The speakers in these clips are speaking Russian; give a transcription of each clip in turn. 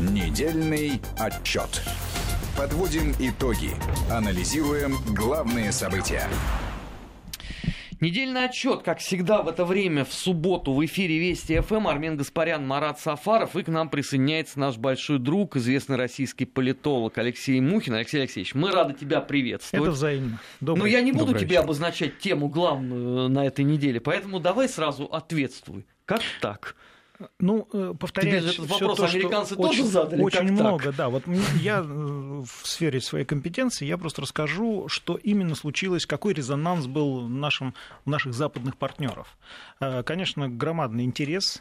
Недельный отчет. Подводим итоги. Анализируем главные события. Недельный отчет, как всегда в это время, в субботу в эфире Вести ФМ. Армен Гаспарян, Марат Сафаров. И к нам присоединяется наш большой друг, известный российский политолог Алексей Мухин. Алексей Алексеевич, мы рады тебя приветствовать. Это взаимно. Добрый, Но я не буду тебе вечер. обозначать тему главную на этой неделе, поэтому давай сразу ответствуй. Как так? Ну, э, повторяю, Тебе этот вопрос то, американцы тоже очень, задали. Очень много, так? да. Вот я э, в сфере своей компетенции, я просто расскажу, что именно случилось, какой резонанс был в, нашем, в наших западных партнеров. Э, конечно, громадный интерес.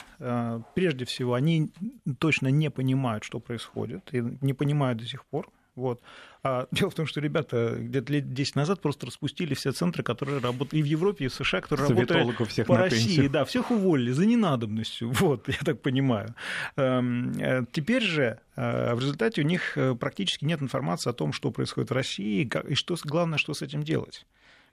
Прежде всего, они точно не понимают, что происходит, и не понимают до сих пор. Вот. А дело в том, что ребята где-то лет 10 назад просто распустили все центры, которые работали и в Европе, и в США, которые работали всех по России. Пенсию. Да, всех уволили за ненадобностью. Вот, я так понимаю. Эм, э, теперь же э, в результате у них э, практически нет информации о том, что происходит в России, и что, главное, что с этим делать.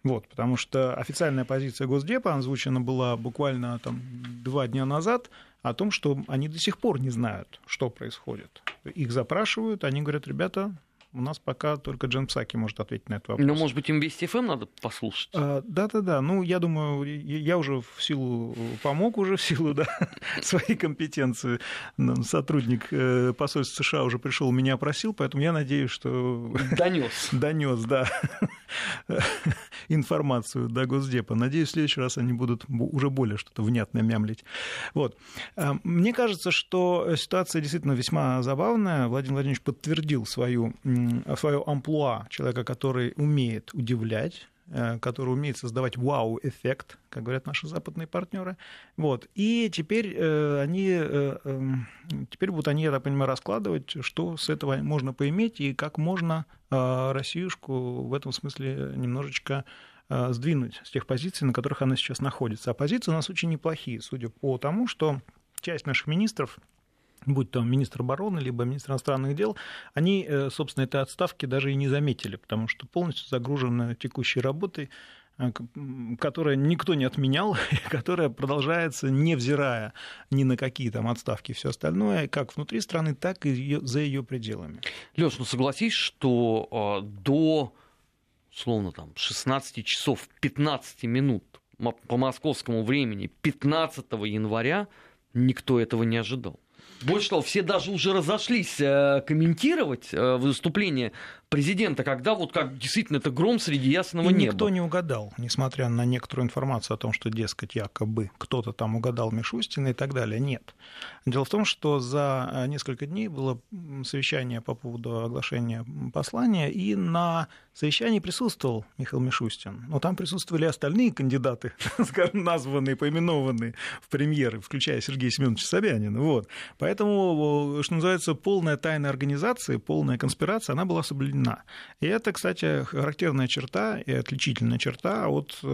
Вот, потому что официальная позиция Госдепа озвучена была буквально там, два дня назад о том, что они до сих пор не знают, что происходит. Их запрашивают, они говорят, ребята, у нас пока только Джен Псаки может ответить на этот вопрос. Ну, может быть, им Вести ФМ надо послушать? А, да-да-да. Ну, я думаю, я уже в силу помог уже в силу да, своей компетенции. Сотрудник э, посольства США уже пришел, меня опросил, поэтому я надеюсь, что... Донес. Донес, да. Информацию до Госдепа. Надеюсь, в следующий раз они будут уже более что-то внятное мямлить. Вот. А, мне кажется, что ситуация действительно весьма забавная. Владимир Владимирович подтвердил свою свое амплуа человека, который умеет удивлять, э, который умеет создавать вау-эффект, как говорят наши западные партнеры. Вот. И теперь э, они, э, эм, теперь будут они, я так понимаю, раскладывать, что с этого можно поиметь и как можно Россиюшку в этом смысле немножечко сдвинуть с тех позиций, на которых она сейчас находится. А позиции у нас очень неплохие, судя по тому, что часть наших министров будь то министр обороны, либо министр иностранных дел, они, э, собственно, этой отставки даже и не заметили, потому что полностью загружены текущей работой, э, которая никто не отменял, которая продолжается, невзирая ни на какие там отставки и все остальное, как внутри страны, так и за ее пределами. Леш, ну согласись, что э, до, словно там, 16 часов 15 минут по московскому времени 15 января никто этого не ожидал. Больше того, все даже уже разошлись э, комментировать э, выступление президента, когда вот как действительно это гром среди ясного и неба. никто не угадал, несмотря на некоторую информацию о том, что, дескать, якобы кто-то там угадал Мишустина и так далее. Нет. Дело в том, что за э, несколько дней было совещание по поводу оглашения послания, и на совещании присутствовал Михаил Мишустин. Но там присутствовали остальные кандидаты, скажем, названные, поименованные в премьеры, включая Сергея Семеновича Собянина. Вот. Поэтому, что называется, полная тайна организации, полная конспирация, она была соблюдена. И это, кстати, характерная черта и отличительная черта от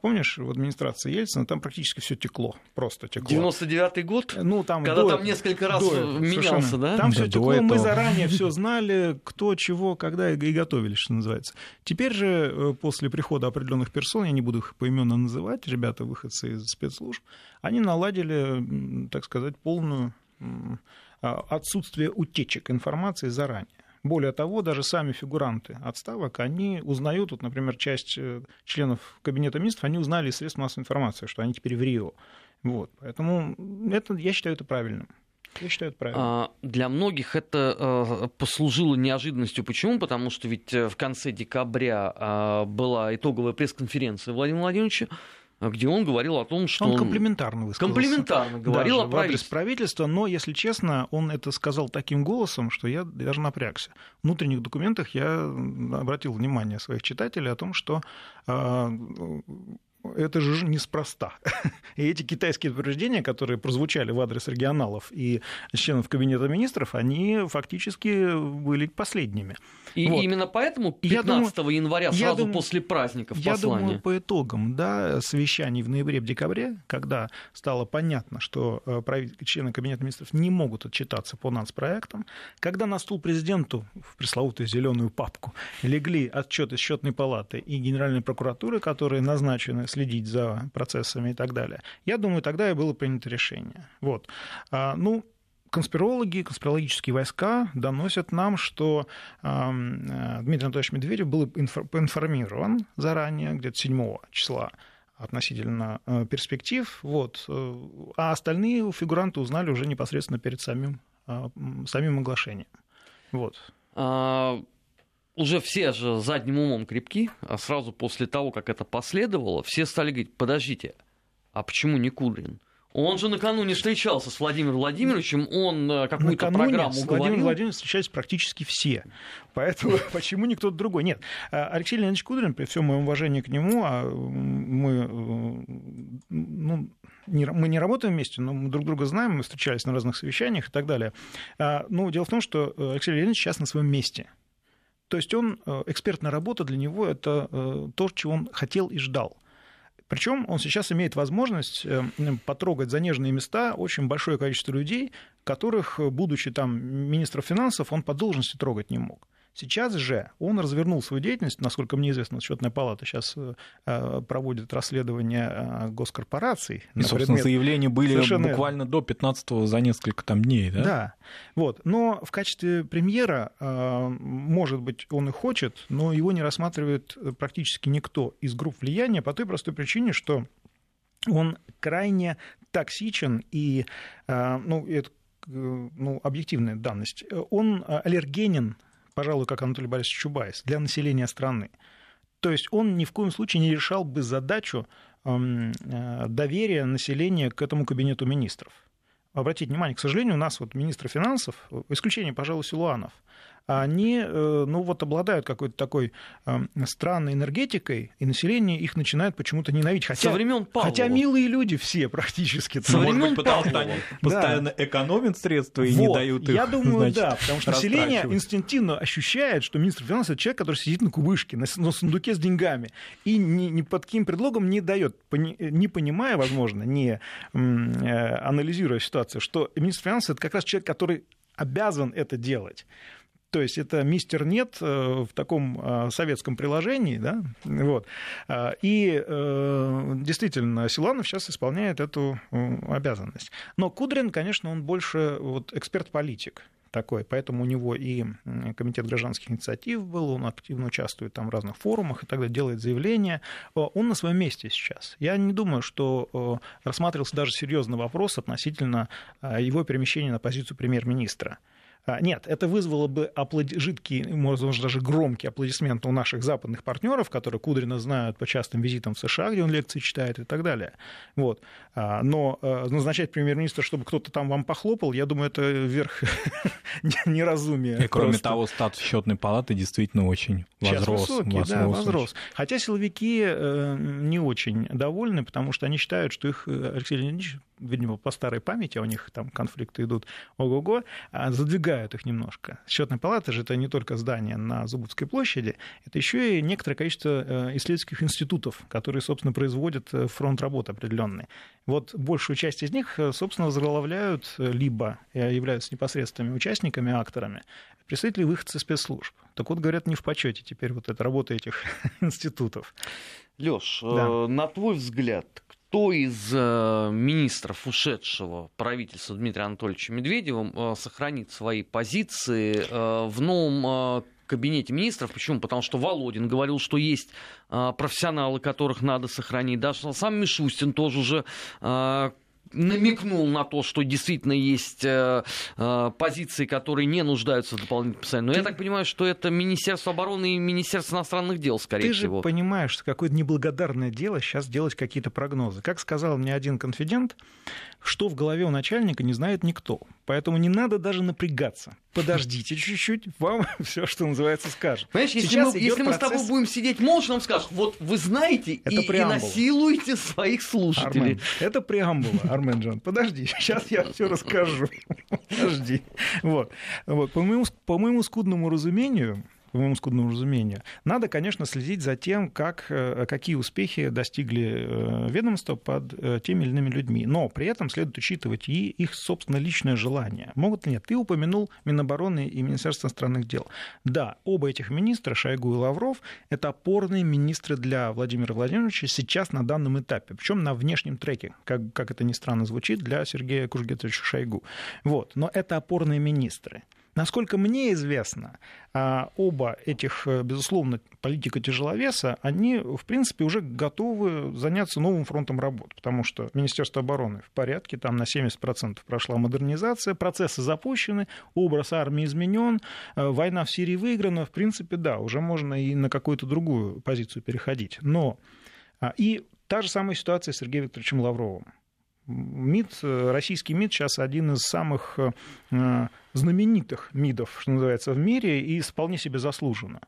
Помнишь, в администрации Ельцина там практически все текло, просто текло. 99-й год? Ну, там Когда до, там несколько раз до, менялся, да? Там да, все текло, мы заранее все знали, кто, чего, когда и готовились, что называется. Теперь же, э, после прихода определенных персон, я не буду их поименно называть, ребята, выходцы из спецслужб, они наладили, так сказать, полную отсутствие утечек информации заранее. Более того, даже сами фигуранты отставок, они узнают, вот, например, часть э, членов Кабинета министров, они узнали из средств массовой информации, что они теперь в Рио. Вот. Поэтому это, я считаю это правильным. Я считаю, это правильно. А, для многих это а, послужило неожиданностью. Почему? Потому что ведь э, в конце декабря а, была итоговая пресс-конференция Владимира Владимировича, где он говорил о том, что... Он комплиментарно высказался. Комплиментарно говорил даже о правительстве. правительства, но, если честно, он это сказал таким голосом, что я даже напрягся. В внутренних документах я обратил внимание своих читателей о том, что а, это же неспроста. И эти китайские утверждения, которые прозвучали в адрес регионалов и членов Кабинета министров, они фактически были последними. И вот. именно поэтому 15 думаю, января, сразу думаю, после праздников Я послания. думаю, по итогам да, совещаний в ноябре-декабре, когда стало понятно, что э, члены Кабинета министров не могут отчитаться по нацпроектам, когда на стул президенту в пресловутую зеленую папку легли отчеты счетной палаты и Генеральной прокуратуры, которые назначены следить за процессами и так далее. Я думаю, тогда и было принято решение. Вот. А, ну, конспирологи, конспирологические войска доносят нам, что э, Дмитрий Анатольевич Медведев был поинформирован заранее, где-то 7 числа, относительно э, перспектив, вот, э, а остальные фигуранты узнали уже непосредственно перед самим, самим оглашением. Вот. Уже все же задним умом крепки, а сразу после того, как это последовало, все стали говорить, подождите, а почему не Кудрин? Он же накануне встречался с Владимиром Владимировичем, он э, какую-то накануне программу с говорил. Владимиром Владимировичем встречались практически все. Поэтому почему не кто-то другой? Нет, э, Алексей Леонидович Кудрин, при всем моем уважении к нему, а мы, э, ну, не, мы не работаем вместе, но мы друг друга знаем, мы встречались на разных совещаниях и так далее. А, ну, дело в том, что Алексей Леонидович сейчас на своем месте. То есть он, экспертная работа для него это то, чего он хотел и ждал. Причем он сейчас имеет возможность э, потрогать за нежные места очень большое количество людей, которых, будучи там министром финансов, он по должности трогать не мог. Сейчас же он развернул свою деятельность, насколько мне известно, счетная палата сейчас э, проводит расследование э, госкорпораций. И, собственно, предмет... заявления были Совершенно... буквально до 15 за несколько там дней, да? Да. Вот. Но в качестве премьера, э, может быть, он и хочет, но его не рассматривает практически никто из групп влияния по той простой причине, что он крайне токсичен и, ну, это ну, объективная данность, он аллергенен пожалуй, как Анатолий Борисович Чубайс, для населения страны. То есть он ни в коем случае не решал бы задачу э, доверия населения к этому кабинету министров. Обратите внимание, к сожалению, у нас вот министр финансов, в исключение, пожалуй, Силуанов, они э, ну, вот, обладают какой-то такой эм, странной энергетикой, и население их начинает почему-то ненавидеть. Хотя, Со времен Павлова. Хотя милые люди все практически. Со времен потому что они постоянно да. экономят средства и вот. не дают их. Я думаю, значит, да, потому что население инстинктивно ощущает, что министр финансов это человек, который сидит на кубышке, на, на сундуке с деньгами, и ни, ни под каким предлогом не дает, не понимая, возможно, не э, анализируя ситуацию, что министр финансов это как раз человек, который обязан это делать. То есть это мистер нет э, в таком э, советском приложении, да, вот. Э, и действительно, Силанов сейчас исполняет эту обязанность. Но Кудрин, конечно, он больше вот эксперт-политик такой, поэтому у него и комитет гражданских инициатив был, он активно участвует там в разных форумах и тогда делает заявления. Он на своем месте сейчас. Я не думаю, что рассматривался даже серьезный вопрос относительно его перемещения на позицию премьер-министра. А, нет, это вызвало бы аплоди... жидкие, можно даже громкие аплодисменты у наших западных партнеров, которые Кудрина знают по частым визитам в США, где он лекции читает и так далее. Вот. А, но э, назначать премьер-министра, чтобы кто-то там вам похлопал, я думаю, это верх неразумия. И кроме того, статус счетной палаты действительно очень возрос. Высокий, возрос, да, возрос. Хотя силовики э, не очень довольны, потому что они считают, что их э, Алексей Леонидович видимо, по старой памяти, а у них там конфликты идут, ого-го, а задвигают их немножко. Счетная палата же это не только здание на Зубовской площади, это еще и некоторое количество э, исследовательских институтов, которые, собственно, производят э, фронт работы определенный. Вот большую часть из них, э, собственно, возглавляют либо являются непосредственными участниками, акторами, представители выходцы спецслужб. Так вот, говорят, не в почете теперь вот эта работа этих институтов. Леш, да. на твой взгляд, кто из э, министров ушедшего правительства Дмитрия Анатольевича Медведева э, сохранит свои позиции э, в новом кабинете министров. Почему? Потому что Володин говорил, что есть профессионалы, которых надо сохранить. Даже сам Мишустин тоже уже намекнул на то, что действительно есть э, э, позиции, которые не нуждаются в дополнительном постоянно. Но ты... я так понимаю, что это Министерство обороны и Министерство иностранных дел, скорее ты всего. Ты же понимаешь, что какое-то неблагодарное дело сейчас делать какие-то прогнозы. Как сказал мне один конфидент, что в голове у начальника не знает никто. Поэтому не надо даже напрягаться. Подождите чуть-чуть, вам все, что называется, скажут. Понимаешь, если, мы, если процесс... мы с тобой будем сидеть молча, нам скажут, вот вы знаете это и, и насилуете своих слушателей. Армен, это преамбула, Армен Джон. Подожди, сейчас я все расскажу. Подожди. Вот. Вот. По, моему, по моему скудному разумению, по моему скудному разумению. Надо, конечно, следить за тем, как, э, какие успехи достигли э, ведомства под э, теми или иными людьми. Но при этом следует учитывать и их, собственно, личное желание. Могут ли нет? Ты упомянул Минобороны и Министерство иностранных дел. Да, оба этих министра, Шойгу и Лавров, это опорные министры для Владимира Владимировича сейчас на данном этапе. Причем на внешнем треке, как, как это ни странно звучит, для Сергея Кужгетовича Шойгу. Вот. Но это опорные министры. Насколько мне известно, а, оба этих, э, безусловно, политика тяжеловеса, они, в принципе, уже готовы заняться новым фронтом работ, потому что Министерство обороны в порядке, там на 70% прошла модернизация, процессы запущены, образ армии изменен, э, война в Сирии выиграна, в принципе, да, уже можно и на какую-то другую позицию переходить. Но а, и та же самая ситуация с Сергеем Викторовичем Лавровым. МИД, э, российский МИД сейчас один из самых э, знаменитых МИДов, что называется, в мире, и вполне себе заслуженно.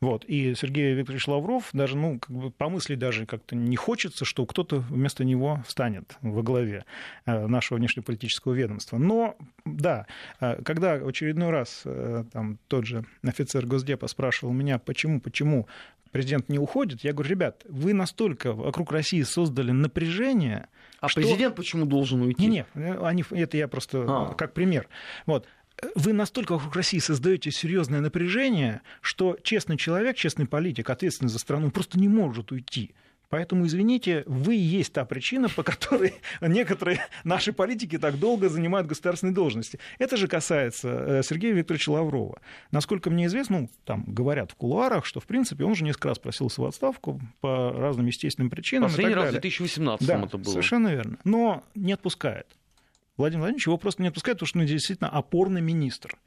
Вот. И Сергей Викторович Лавров даже, ну, как бы помыслить даже как-то не хочется, что кто-то вместо него встанет во главе э, нашего внешнеполитического ведомства. Но, да, когда в очередной раз там, тот же офицер Госдепа спрашивал меня, почему, почему президент не уходит, я говорю, ребят, вы настолько вокруг России создали напряжение, а что... президент почему должен уйти? Не, не, они, это я просто а. как пример. Вот вы настолько вокруг России создаете серьезное напряжение, что честный человек, честный политик, ответственный за страну, просто не может уйти. Поэтому, извините, вы и есть та причина, по которой некоторые наши политики так долго занимают государственные должности. Это же касается э, Сергея Викторовича Лаврова. Насколько мне известно, ну, там говорят в кулуарах, что, в принципе, он же несколько раз просился в отставку по разным естественным причинам. Последний раз в 2018 да, это было. совершенно верно. Но не отпускает. Владимир Владимирович его просто не отпускает, потому что он действительно опорный министр.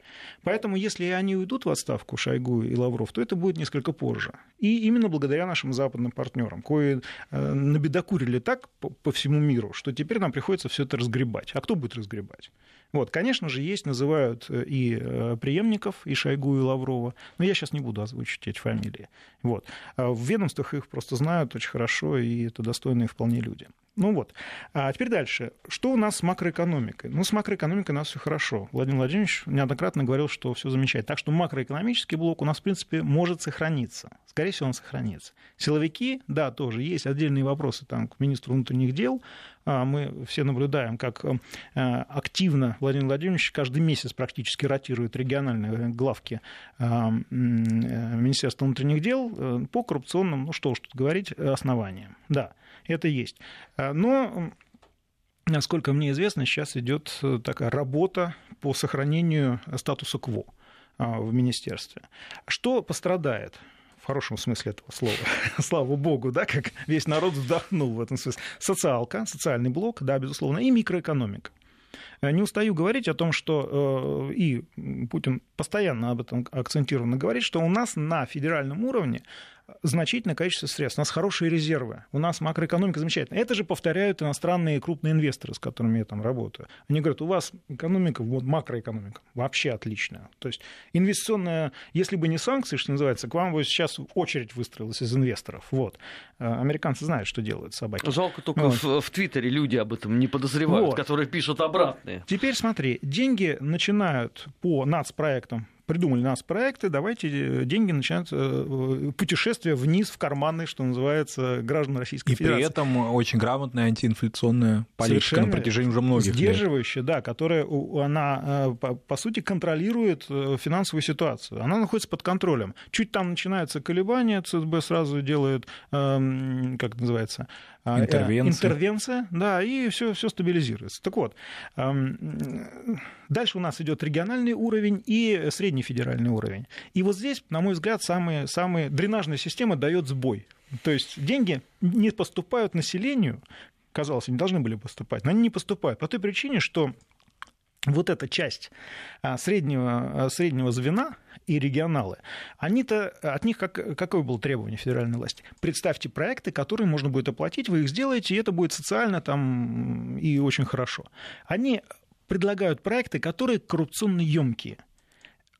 Поэтому, если они уйдут в отставку, Шойгу и Лавров, то это будет несколько позже. И именно благодаря нашим западным партнерам, кои э, набедокурили так по, всему миру, что теперь нам приходится все это разгребать. А кто будет разгребать? Вот, конечно же, есть, называют э, и э, преемников, и Шойгу, и Лаврова, но я сейчас не буду озвучить эти фамилии. Вот. А в ведомствах их просто знают очень хорошо, и это достойные вполне люди. Ну вот. А теперь дальше. Что у нас с макроэкономикой? Ну, с макроэкономикой у нас все хорошо. Владимир Владимирович неоднократно говорил, что все замечательно. Так что макроэкономический блок у нас, в принципе, может сохраниться. Скорее всего, он сохранится. Силовики, да, тоже есть отдельные вопросы там, к министру внутренних дел. А, мы все наблюдаем, как э, активно Владимир Владимирович каждый месяц практически ротирует региональные главки а, э, Министерства внутренних дел э, по коррупционным, ну что уж тут говорить, основаниям. Да, это есть. А, но насколько мне известно, сейчас идет такая работа по сохранению статуса КВО в министерстве. Что пострадает? в хорошем смысле этого слова, слава богу, да, как весь народ вздохнул в этом смысле. Социалка, социальный блок, да, безусловно, и микроэкономика. Не устаю говорить о том, что э, и Путин постоянно об этом акцентированно говорит, что у нас на федеральном уровне значительное количество средств, у нас хорошие резервы, у нас макроэкономика замечательная. Это же повторяют иностранные крупные инвесторы, с которыми я там работаю. Они говорят, у вас экономика, вот макроэкономика, вообще отличная. То есть инвестиционная, если бы не санкции, что называется, к вам бы сейчас очередь выстроилась из инвесторов. Вот. А, американцы знают, что делают собаки. Жалко только вот. в, в Твиттере люди об этом не подозревают, вот. которые пишут обратные. Теперь смотри, деньги начинают по нацпроектам придумали нас проекты, давайте э, деньги начинают э, путешествие вниз в карманы, что называется, граждан Российской и Федерации. И при этом очень грамотная антиинфляционная политика Совершенно на протяжении уже многих Сдерживающая, лет. да, которая, она, э, по, сути, контролирует финансовую ситуацию. Она находится под контролем. Чуть там начинаются колебания, ЦСБ сразу делает, эм, как это называется, интервенция. Интервенция, да, и все, все стабилизируется. Так вот, дальше у нас идет региональный уровень и средний федеральный уровень. И вот здесь, на мой взгляд, самые, самые дренажная система дает сбой. То есть деньги не поступают населению, казалось, они должны были поступать, но они не поступают по той причине, что вот эта часть а, среднего, а, среднего звена и регионалы, они-то, от них как, какое было требование федеральной власти? Представьте проекты, которые можно будет оплатить, вы их сделаете, и это будет социально там и очень хорошо. Они предлагают проекты, которые коррупционно емкие.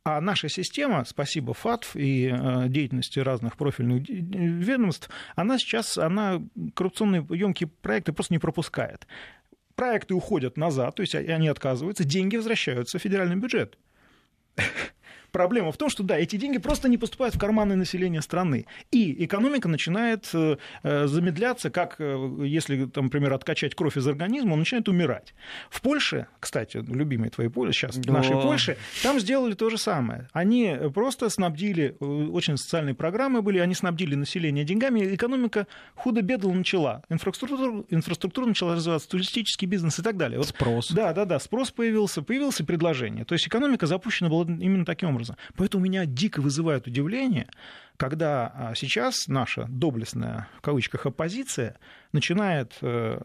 А наша система, спасибо ФАТФ и а, деятельности разных профильных ведомств, она сейчас она коррупционные емкие проекты просто не пропускает проекты уходят назад, то есть они отказываются, деньги возвращаются в федеральный бюджет. Проблема в том, что да, эти деньги просто не поступают в карманы населения страны. И экономика начинает э, э, замедляться, как э, если, там, например, откачать кровь из организма, он начинает умирать. В Польше, кстати, любимые твои Польши, сейчас да. нашей Польши, там сделали то же самое. Они просто снабдили, очень социальные программы были, они снабдили население деньгами, экономика худо-бедно начала. Инфраструктура, инфраструктура начала развиваться, туристический бизнес и так далее. Вот, спрос. Да, да, да, спрос появился, появился предложение. То есть экономика запущена была именно таким образом. Поэтому меня дико вызывает удивление, когда а, сейчас наша доблестная, в кавычках, оппозиция начинает э,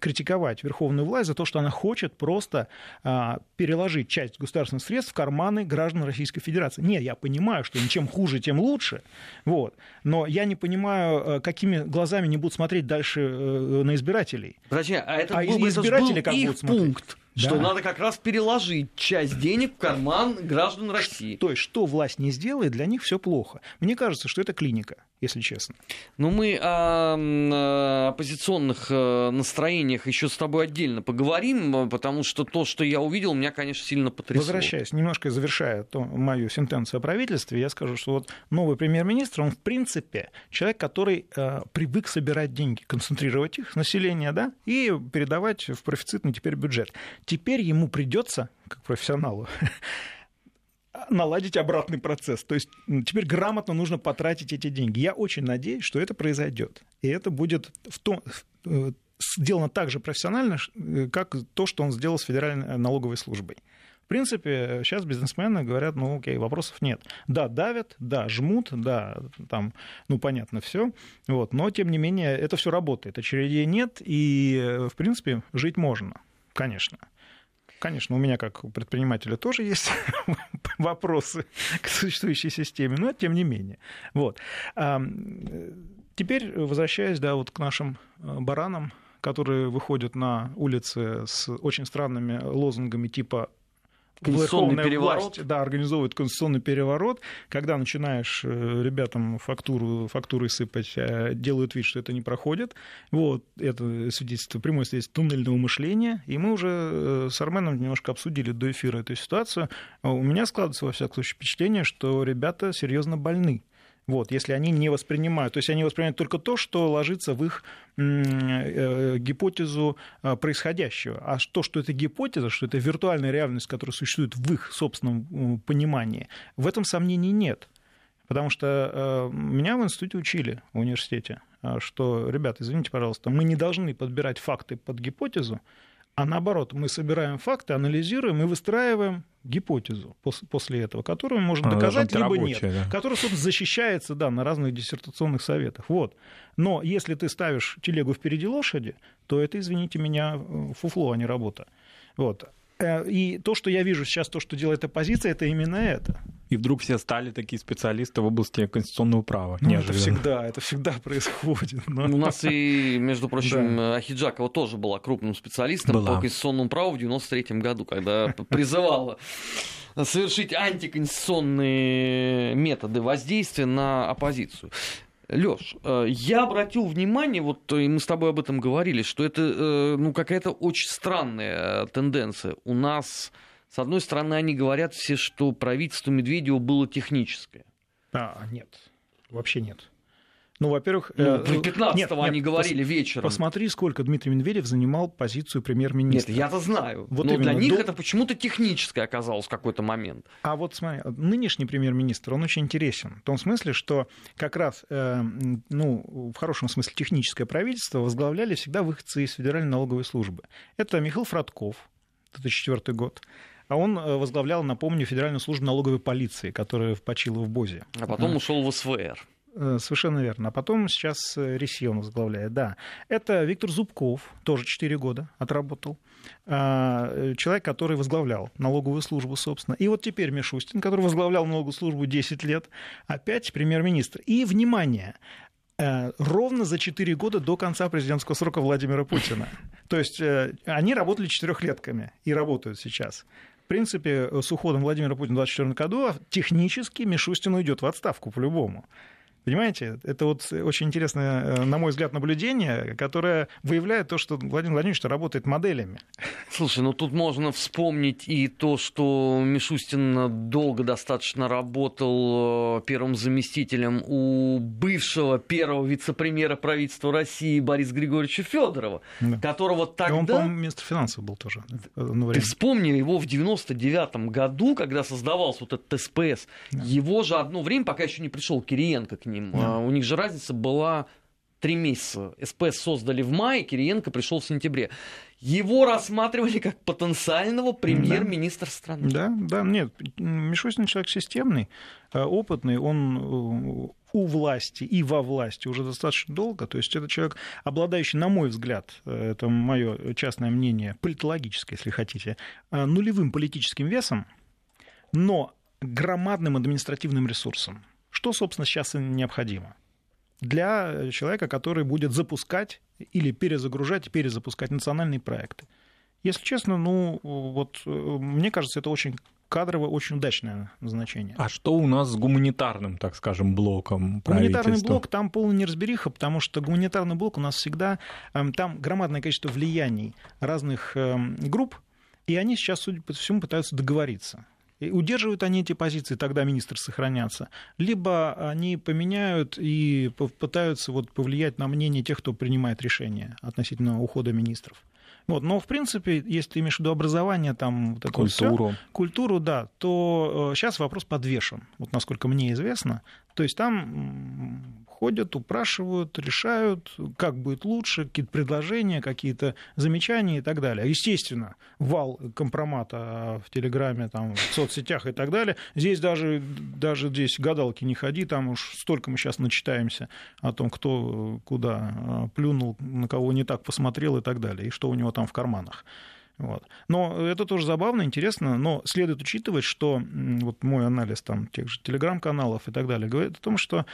критиковать верховную власть за то, что она хочет просто а, переложить часть государственных средств в карманы граждан Российской Федерации. Нет, я понимаю, что чем хуже, тем лучше, вот. но я не понимаю, э, какими глазами не будут смотреть дальше э, на избирателей. Подожди, а это а был, избиратели это как их будут смотреть? пункт что да. надо как раз переложить часть денег в карман граждан России. То есть, что власть не сделает, для них все плохо. Мне кажется, что это клиника, если честно. Ну, мы о оппозиционных э, настроениях еще с тобой отдельно поговорим, потому что то, что я увидел, меня, конечно, сильно потрясло. Возвращаясь, немножко завершая то, мою сентенцию о правительстве, я скажу, что вот новый премьер-министр, он, в принципе, человек, который э, привык собирать деньги, концентрировать их, население, да, и передавать в профицитный теперь бюджет. Теперь ему придется, как профессионалу, наладить обратный процесс. То есть теперь грамотно нужно потратить эти деньги. Я очень надеюсь, что это произойдет. И это будет в том, э, сделано так же профессионально, э, как то, что он сделал с Федеральной налоговой службой. В принципе, сейчас бизнесмены говорят, ну окей, вопросов нет. Да, давят, да, жмут, да, там, ну понятно все, вот, но тем не менее это все работает, очередей нет, и э, в принципе жить можно, конечно. Конечно, у меня как у предпринимателя тоже есть вопросы к существующей системе, но тем не менее. Вот. Теперь, возвращаясь да, вот к нашим э, баранам, которые выходят на улицы с очень странными лозунгами типа конституционный переворот. Власть, да, организовывает конституционный переворот. Когда начинаешь э, ребятам фактуру, фактуры сыпать, э, делают вид, что это не проходит. Вот, это свидетельство, прямое свидетельство туннельного мышления. И мы уже э, с Арменом немножко обсудили до эфира эту ситуацию. У меня складывается, во всяком случае, впечатление, что ребята серьезно больны. Вот, если они не воспринимают, то есть они воспринимают только то, что ложится в их э, гипотезу э, происходящего. А то, что это гипотеза, что это виртуальная реальность, которая существует в их собственном понимании, в этом сомнений нет. Потому что э, меня в институте учили, в университете, что, ребята, извините, пожалуйста, мы не должны подбирать факты под гипотезу, а наоборот, мы собираем факты, анализируем и выстраиваем гипотезу после этого, которую можно доказать, либо рабочая, нет, да. которая, собственно, защищается да, на разных диссертационных советах. Вот. Но если ты ставишь телегу впереди лошади, то это, извините меня, фуфло, а не работа. Вот. Э, и то, что я вижу сейчас, то, что делает оппозиция, это именно это. И вдруг все стали такие специалисты в области конституционного права. Ну, это всегда, это всегда происходит. Но... У нас и, между прочим, да. Ахиджакова тоже была крупным специалистом была. по конституционному праву в 93 году, когда призывала совершить антиконституционные методы воздействия на оппозицию. Леш, э, я обратил внимание, вот и мы с тобой об этом говорили, что это э, ну, какая-то очень странная тенденция. У нас, с одной стороны, они говорят все, что правительство Медведева было техническое. А, нет, вообще нет. Ну, во-первых... Ну, 15-го э, они нет, говорили пос, вечером. Посмотри, сколько Дмитрий Медведев занимал позицию премьер-министра. Нет, я-то знаю. Вот но именно. для них до... это почему-то техническое оказалось в какой-то момент. А вот смотри, нынешний премьер-министр, он очень интересен. В том смысле, что как раз, э, ну, в хорошем смысле, техническое правительство возглавляли всегда выходцы из Федеральной налоговой службы. Это Михаил Фродков, 2004 год. А он э, возглавлял, напомню, Федеральную службу налоговой полиции, которая почила в БОЗе. А потом ушел в СВР. Э, совершенно верно. А потом сейчас э, он возглавляет, да. Это Виктор Зубков, тоже 4 года отработал. А, человек, который возглавлял налоговую службу, собственно. И вот теперь Мишустин, который возглавлял налоговую службу 10 лет, опять премьер-министр. И, внимание, э, ровно за 4 года до конца президентского срока Владимира Путина. То есть они работали четырехлетками и работают сейчас. В принципе, с уходом Владимира Путина в 2024 году технически Мишустин уйдет в отставку по-любому. Понимаете? Это вот очень интересное, э, на мой взгляд, наблюдение, которое выявляет то, что Владимир Владимирович работает моделями. Слушай, ну тут можно вспомнить и то, что Мишустин долго достаточно работал э, первым заместителем у бывшего первого вице-премьера правительства России Бориса Григорьевича Федорова, да. которого тогда... И он, по-моему, министр финансов был тоже. Ты вспомни его в 99 году, когда создавался вот этот СПС. Да. Его же одно время, пока еще не пришел Кириенко к ним, ним. Да. У них же разница была три месяца. СПС создали в мае, Кириенко пришел в сентябре. Его рассматривали как потенциального премьер-министра страны. Да, да, нет, Мишустин человек системный, э, опытный, он э, у власти и во власти уже достаточно долго. То есть это человек, обладающий, на мой взгляд, э, это мое частное мнение, политологическое, если хотите, нулевым политическим весом, но громадным административным ресурсом. Что, собственно, сейчас необходимо? Для человека, который будет запускать или перезагружать, перезапускать национальные проекты. Если честно, ну, вот мне кажется, это очень кадровое, очень удачное назначение. А что у нас с гуманитарным, так скажем, блоком Гуманитарный блок, там полная неразбериха, потому что гуманитарный блок у нас всегда, эм, там громадное количество влияний разных эм, групп, и они сейчас, судя по всему, пытаются договориться. И удерживают они эти позиции, тогда министры сохранятся. Либо они поменяют и попытаются вот повлиять на мнение тех, кто принимает решения относительно ухода министров. Вот, но, в принципе, если ты имеешь в виду образование, там, вот культуру. Всё, культуру, да, то сейчас э, вопрос подвешен, вот насколько мне известно. То есть там ходят, упрашивают, решают, как будет лучше, какие-то предложения, какие-то замечания и так далее. Естественно, вал компромата в Телеграме, там, в соцсетях и так далее. Здесь даже, даже здесь гадалки не ходи, там уж столько мы сейчас начитаемся о том, кто куда а, плюнул, на кого не так посмотрел и так далее, и что у него там в карманах. Вот. Но это тоже забавно, интересно, но следует учитывать, что вот мой анализ там, тех же телеграм-каналов и так далее говорит о том, что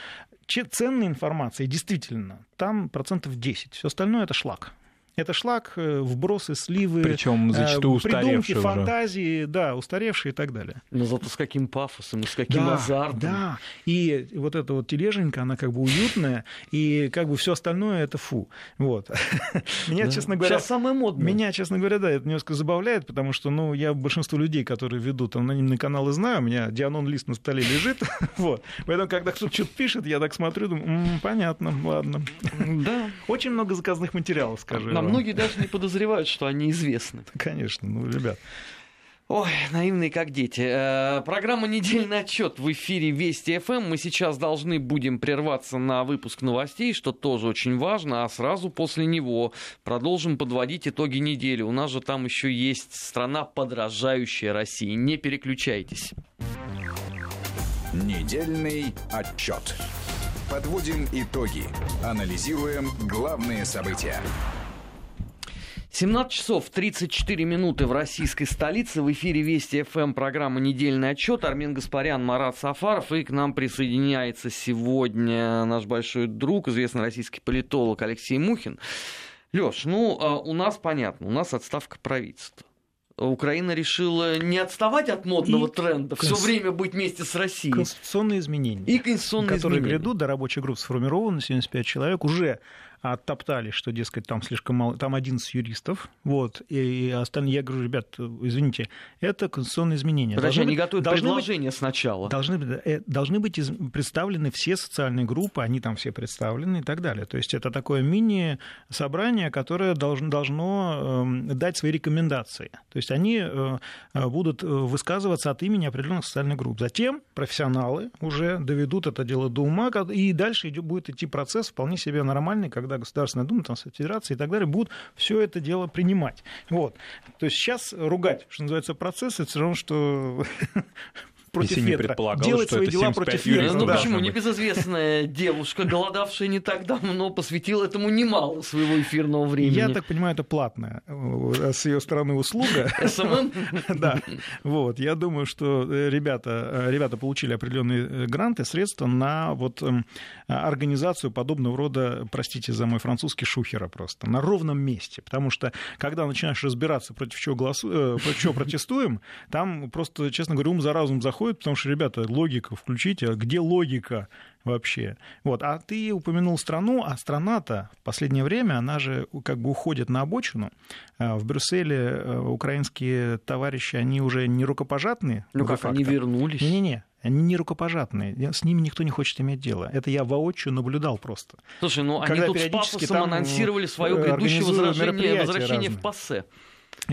ценной информации действительно там процентов 10, все остальное это шлак. Это шлак, э, вбросы, сливы, Причем зачастую э, придумки, уже. фантазии, да, устаревшие и так далее. Но зато с каким пафосом, с каким да, азартом. Да, и вот эта вот тележенька, она как бы уютная, и как бы все остальное это фу. Вот. Меня, да. честно говоря... Сейчас самое модное. Меня, честно говоря, да, это немножко забавляет, потому что, ну, я большинство людей, которые ведут анонимные каналы, знаю, у меня Дианон лист на столе лежит, вот. Поэтому, когда кто-то что-то пишет, я так смотрю, думаю, понятно, ладно. Да. Очень много заказных материалов, Нам многие даже не подозревают, что они известны. Конечно, ну, ребят. Ой, наивные как дети. Э, программа «Недельный отчет» в эфире Вести ФМ. Мы сейчас должны будем прерваться на выпуск новостей, что тоже очень важно, а сразу после него продолжим подводить итоги недели. У нас же там еще есть страна, подражающая России. Не переключайтесь. Недельный отчет. Подводим итоги. Анализируем главные события. 17 часов 34 минуты в российской столице. В эфире Вести ФМ программа «Недельный отчет». Армин Гаспарян, Марат Сафаров. И к нам присоединяется сегодня наш большой друг, известный российский политолог Алексей Мухин. Леш, ну, а, у нас понятно, у нас отставка правительства. Украина решила не отставать от модного и тренда, конс... все время быть вместе с Россией. Конституционные изменения. И конституционные которые изменения. грядут, да, рабочая группа сформирована, 75 человек, уже оттоптали, что, дескать, там слишком мало, там 11 юристов, вот, и остальные, я говорю, ребят, извините, это конституционные изменения. Подожди, должны они быть, готовят должны предложение быть, сначала. Должны, э, должны быть представлены все социальные группы, они там все представлены и так далее. То есть это такое мини-собрание, которое должно, должно эм, дать свои рекомендации. То есть они э, э, будут высказываться от имени определенных социальных групп. Затем профессионалы уже доведут это дело до ума, и дальше будет идти процесс вполне себе нормальный, когда когда Государственная Дума, там, Федерация и так далее будут все это дело принимать. Вот. То есть сейчас ругать, что называется, процесс, это все равно, что против Если ветра. Не Делать что свои это дела против ветра. Ну да. почему? Небезызвестная девушка, голодавшая не так давно, посвятила этому немало своего эфирного времени. Я так понимаю, это платная э, с ее стороны услуга. SMM? Да. Вот. Я думаю, что э, ребята, э, ребята получили определенные гранты, средства на вот эм, организацию подобного рода, простите за мой французский, шухера просто, на ровном месте. Потому что, когда начинаешь разбираться, против чего, голосу... против чего протестуем, там просто, честно говоря, ум за разум заходит происходит, потому что, ребята, логика включите, а где логика вообще? Вот. А ты упомянул страну, а страна-то в последнее время, она же как бы уходит на обочину. А в Брюсселе э, украинские товарищи, они уже не рукопожатные. Ну как, они вернулись? Не-не-не, они не рукопожатные, с ними никто не хочет иметь дело. Это я воочию наблюдал просто. Слушай, ну Когда они тут с пафосом анонсировали свое грядущее возвращение, возвращение в ПАСЕ.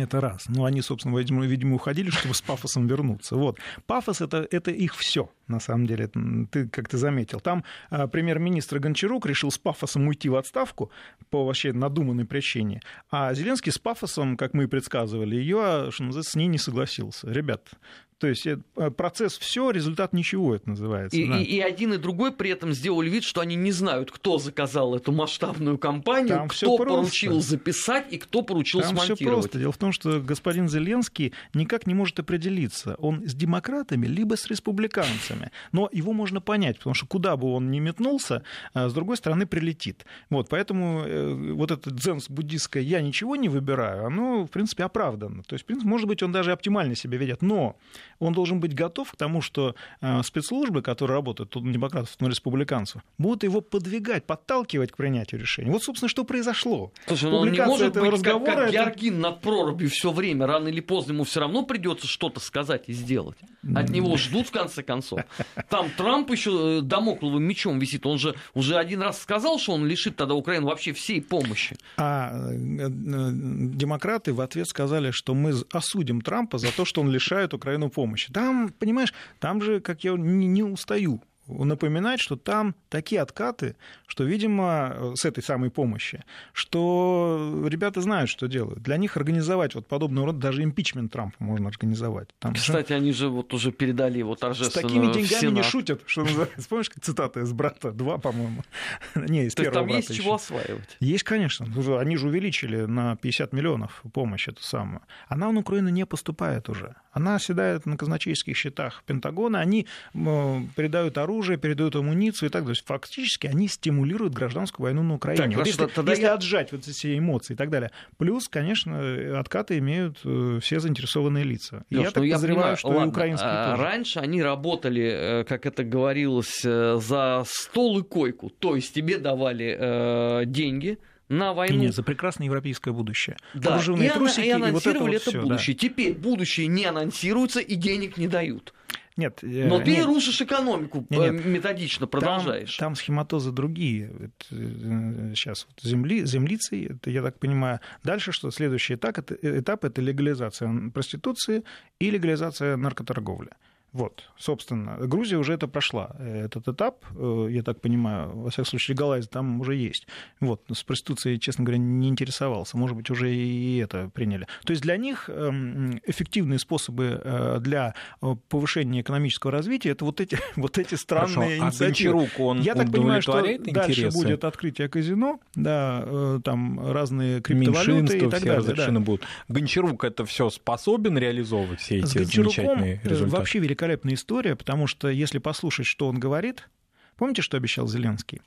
Это раз. Ну, они, собственно, видимо, видимо, уходили, чтобы с пафосом вернуться. Вот. Пафос это, это их все, на самом деле. Ты, как ты заметил. Там а, премьер-министр Гончарук решил с пафосом уйти в отставку по вообще надуманной причине. А Зеленский с пафосом, как мы и предсказывали, ее, что называется, с ней не согласился. Ребят, то есть э, процесс все, результат ничего, это называется. И, да. и, и один и другой при этом сделали вид, что они не знают, кто заказал эту масштабную кампанию, Там кто поручил записать и кто поручил Там смонтировать. Все просто. Дело в том, что господин Зеленский никак не может определиться, он с демократами либо с республиканцами. Но его можно понять, потому что куда бы он ни метнулся, а, с другой стороны прилетит. Вот, поэтому э, вот это дзенс-буддистское «я ничего не выбираю», оно, в принципе, оправдано. То есть, в принципе, может быть, он даже оптимально себя ведет. Но он должен быть готов к тому, что э, спецслужбы, которые работают тут на демократов, на республиканцев, будут его подвигать, подталкивать к принятию решения. Вот, собственно, что произошло. Слушай, ну он не может быть разговора, как, как Георгин над прорубью все время, рано или поздно ему все равно придется что-то сказать и сделать. От него ждут, в конце концов. Там Трамп еще э, домокловым мечом висит. Он же уже один раз сказал, что он лишит тогда Украину вообще всей помощи. А э, демократы в ответ сказали, что мы осудим Трампа за то, что он лишает Украину помощи помощи. Там, понимаешь, там же, как я не, не устаю напоминать, что там такие откаты, что, видимо, с этой самой помощи, что ребята знают, что делают. Для них организовать вот подобного рода, даже импичмент Трампа можно организовать. Там Кстати, же... они же вот уже передали его торжественно С такими деньгами не шутят, что называется. Помнишь, как цитата из «Брата 2», по-моему? Не, из То первого там есть еще. чего осваивать? Есть, конечно. Они же увеличили на 50 миллионов помощь эту самую. Она в Украину не поступает уже. Она оседает на казначейских счетах Пентагона. Они передают оружие оружие, передают амуницию и так далее. Фактически они стимулируют гражданскую войну на Украине. Так, вот если, тогда если я... отжать вот эти эмоции и так далее. Плюс, конечно, откаты имеют э, все заинтересованные лица. Леш, я так ну, подозреваю, понимаю, что ладно, и украинские а, тоже. Раньше они работали, э, как это говорилось, э, за стол и койку. То есть тебе давали э, деньги, на войну. Нет, за прекрасное европейское будущее. Да, Кружевные и, трусики, и и вот это, это вот будущее. Все, да. Теперь будущее не анонсируется и денег не дают. Нет, но ты нет. рушишь экономику, нет, нет. методично продолжаешь. Там, там схематозы другие. Сейчас вот земли, землицы, это, я так понимаю. Дальше что? Следующий этап это, этап это легализация проституции и легализация наркоторговли. Вот, собственно, Грузия уже это прошла, этот этап, э, я так понимаю, во всяком случае, легалайз там уже есть. Вот, с проституцией, честно говоря, не интересовался, может быть, уже и это приняли. То есть для них эм, эффективные способы э, для э, повышения экономического развития это вот эти, вот эти странные Хорошо. инициативы. А Гончарук, он я так понимаю, что интересы? дальше будет открытие казино, да, там разные криптовалюты и так все далее. Да. будут. Гончарук это все способен реализовывать все эти замечательные результаты? вообще великолепно великолепная история, потому что если послушать, что он говорит, помните, что обещал Зеленский?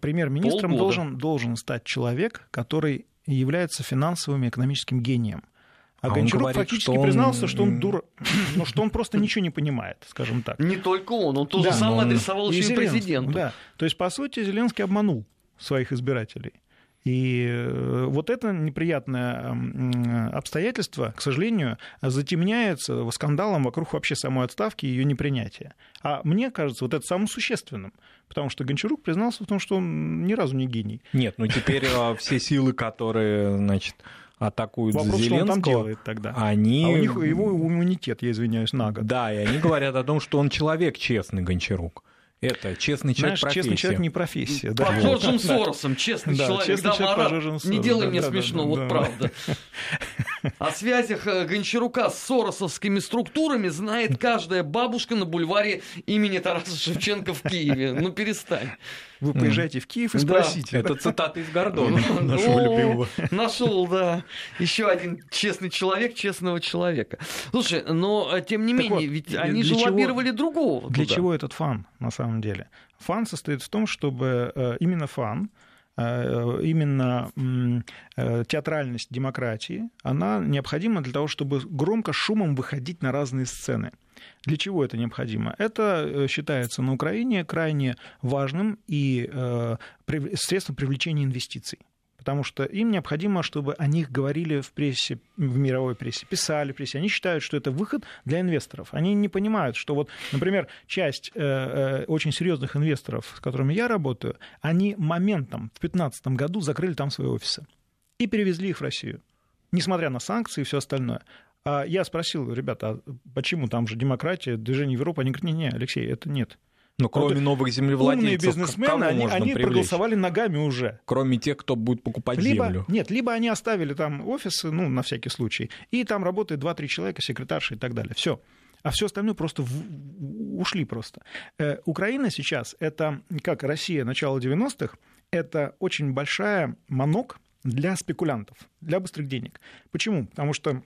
Премьер-министром должен, должен стать человек, который является финансовым и экономическим гением. А, а Гончарук говорит, фактически что он... признался, что он дур, ну, что он просто ничего не понимает, скажем так. Не только он, он тоже да, сам адресовал еще и президенту. Да. То есть, по сути, Зеленский обманул своих избирателей. И э, вот это неприятное обстоятельство, к сожалению, затемняется скандалом вокруг вообще самой отставки и ее непринятия. А мне кажется, вот это самым существенным, потому что Гончарук признался в том, что он ни разу не гений. Нет, ну теперь а, все силы, которые, значит, атакуют Вопрос, Зеленского, что он там делает тогда. Они... А у них его иммунитет, я извиняюсь, на год. Да, и они говорят о том, что он человек честный, Гончарук. Это честный человек Знаешь, профессия. честный человек не профессия. Да. Под Джорджем Соросом, честный да, человек. Честный да, человек Марат, не делай да, мне да, смешно, да, вот да. правда. О связях э, Гончарука с соросовскими структурами знает каждая бабушка на бульваре имени Тараса Шевченко в Киеве. Ну, перестань. Вы поезжайте в Киев и спросите. Это цитата из Гордона, нашего любимого. Нашел, да. Еще один честный человек честного человека. Слушай, но э, тем не менее, ведь они же лоббировали другого. Для чего этот фан, на самом деле? Фан состоит в том, чтобы э, именно фан именно театральность демократии, она необходима для того, чтобы громко шумом выходить на разные сцены. Для чего это необходимо? Это считается на Украине крайне важным и средством привлечения инвестиций потому что им необходимо, чтобы о них говорили в прессе, в мировой прессе, писали в прессе. Они считают, что это выход для инвесторов. Они не понимают, что вот, например, часть э, э, очень серьезных инвесторов, с которыми я работаю, они моментом в 2015 году закрыли там свои офисы и перевезли их в Россию, несмотря на санкции и все остальное. А я спросил, ребята, а почему там же демократия, движение Европы? Они говорят, не-не, Алексей, это нет. Но кроме вот новых землевладельцев, умные бизнесмены, они, они проголосовали ногами уже. Кроме тех, кто будет покупать либо, землю. Нет, либо они оставили там офисы, ну, на всякий случай, и там работает 2-3 человека, секретарши и так далее. Все. А все остальное просто в... ушли просто. Э, Украина сейчас, это как Россия начала 90-х, это очень большая манок для спекулянтов, для быстрых денег. Почему? Потому что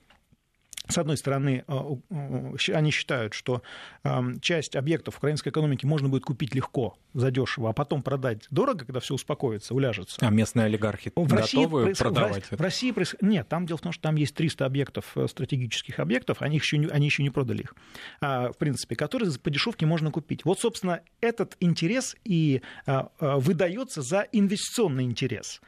с одной стороны, э, они считают, что эм, часть объектов украинской экономики можно будет купить легко, задешево, а потом продать дорого, когда все успокоится, уляжется. А местные олигархи в готовы России продавать в, это? В России происходит... Нет, там дело в том, что там есть 300 объектов, э, стратегических объектов, они еще не, они еще не продали их, а, в принципе, которые по дешевке можно купить. Вот, собственно, этот интерес и а, выдается за инвестиционный интерес.